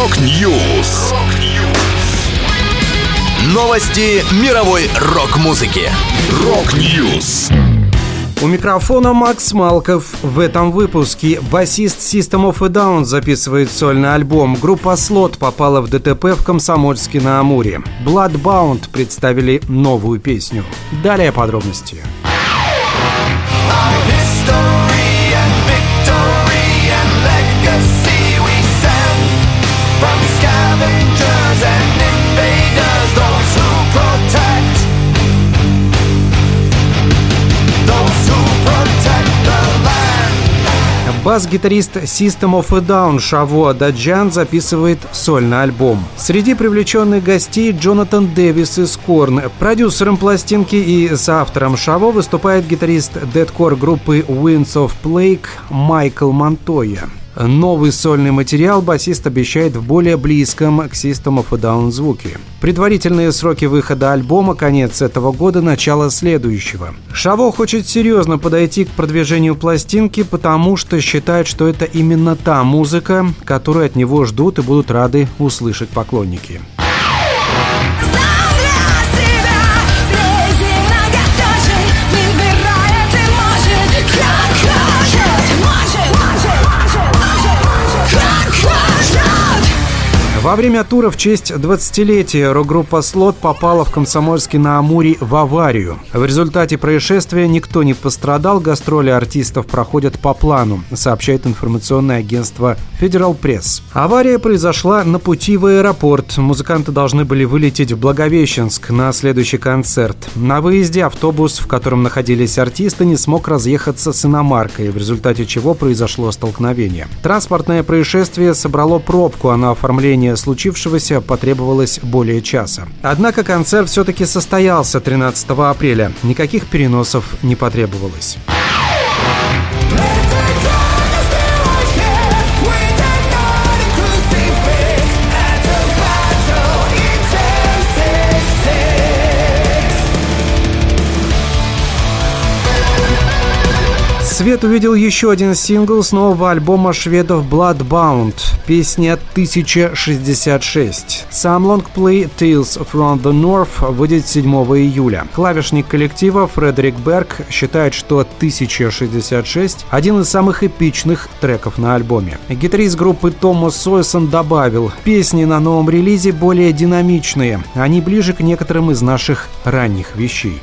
Rock News. Новости мировой рок-музыки. Rock News. У микрофона Макс Малков. В этом выпуске басист System of a Down записывает сольный альбом. Группа Слот попала в ДТП в Комсомольске на Амуре. Bloodbound представили новую песню. Далее подробности. History Бас-гитарист System of a Down Шаво Даджан записывает сольный альбом. Среди привлеченных гостей Джонатан Дэвис из Корн. Продюсером пластинки и соавтором Шаво выступает гитарист дедкор группы Winds of Plague Майкл Монтоя. Новый сольный материал басист обещает в более близком к System of a Down звуке. Предварительные сроки выхода альбома – конец этого года, начало следующего. Шаво хочет серьезно подойти к продвижению пластинки, потому что считает, что это именно та музыка, которую от него ждут и будут рады услышать поклонники. Во время тура в честь 20-летия рок-группа «Слот» попала в Комсомольске на Амуре в аварию. В результате происшествия никто не пострадал, гастроли артистов проходят по плану, сообщает информационное агентство Federal Press. Авария произошла на пути в аэропорт. Музыканты должны были вылететь в Благовещенск на следующий концерт. На выезде автобус, в котором находились артисты, не смог разъехаться с иномаркой, в результате чего произошло столкновение. Транспортное происшествие собрало пробку, а на оформление случившегося потребовалось более часа. Однако концерт все-таки состоялся 13 апреля. Никаких переносов не потребовалось. Свет увидел еще один сингл с нового альбома шведов Bloodbound, песня 1066. Сам лонгплей Tales from the North выйдет 7 июля. Клавишник коллектива Фредерик Берг считает, что 1066 – один из самых эпичных треков на альбоме. Гитарист группы Томас Сойсон добавил, песни на новом релизе более динамичные, они ближе к некоторым из наших ранних вещей.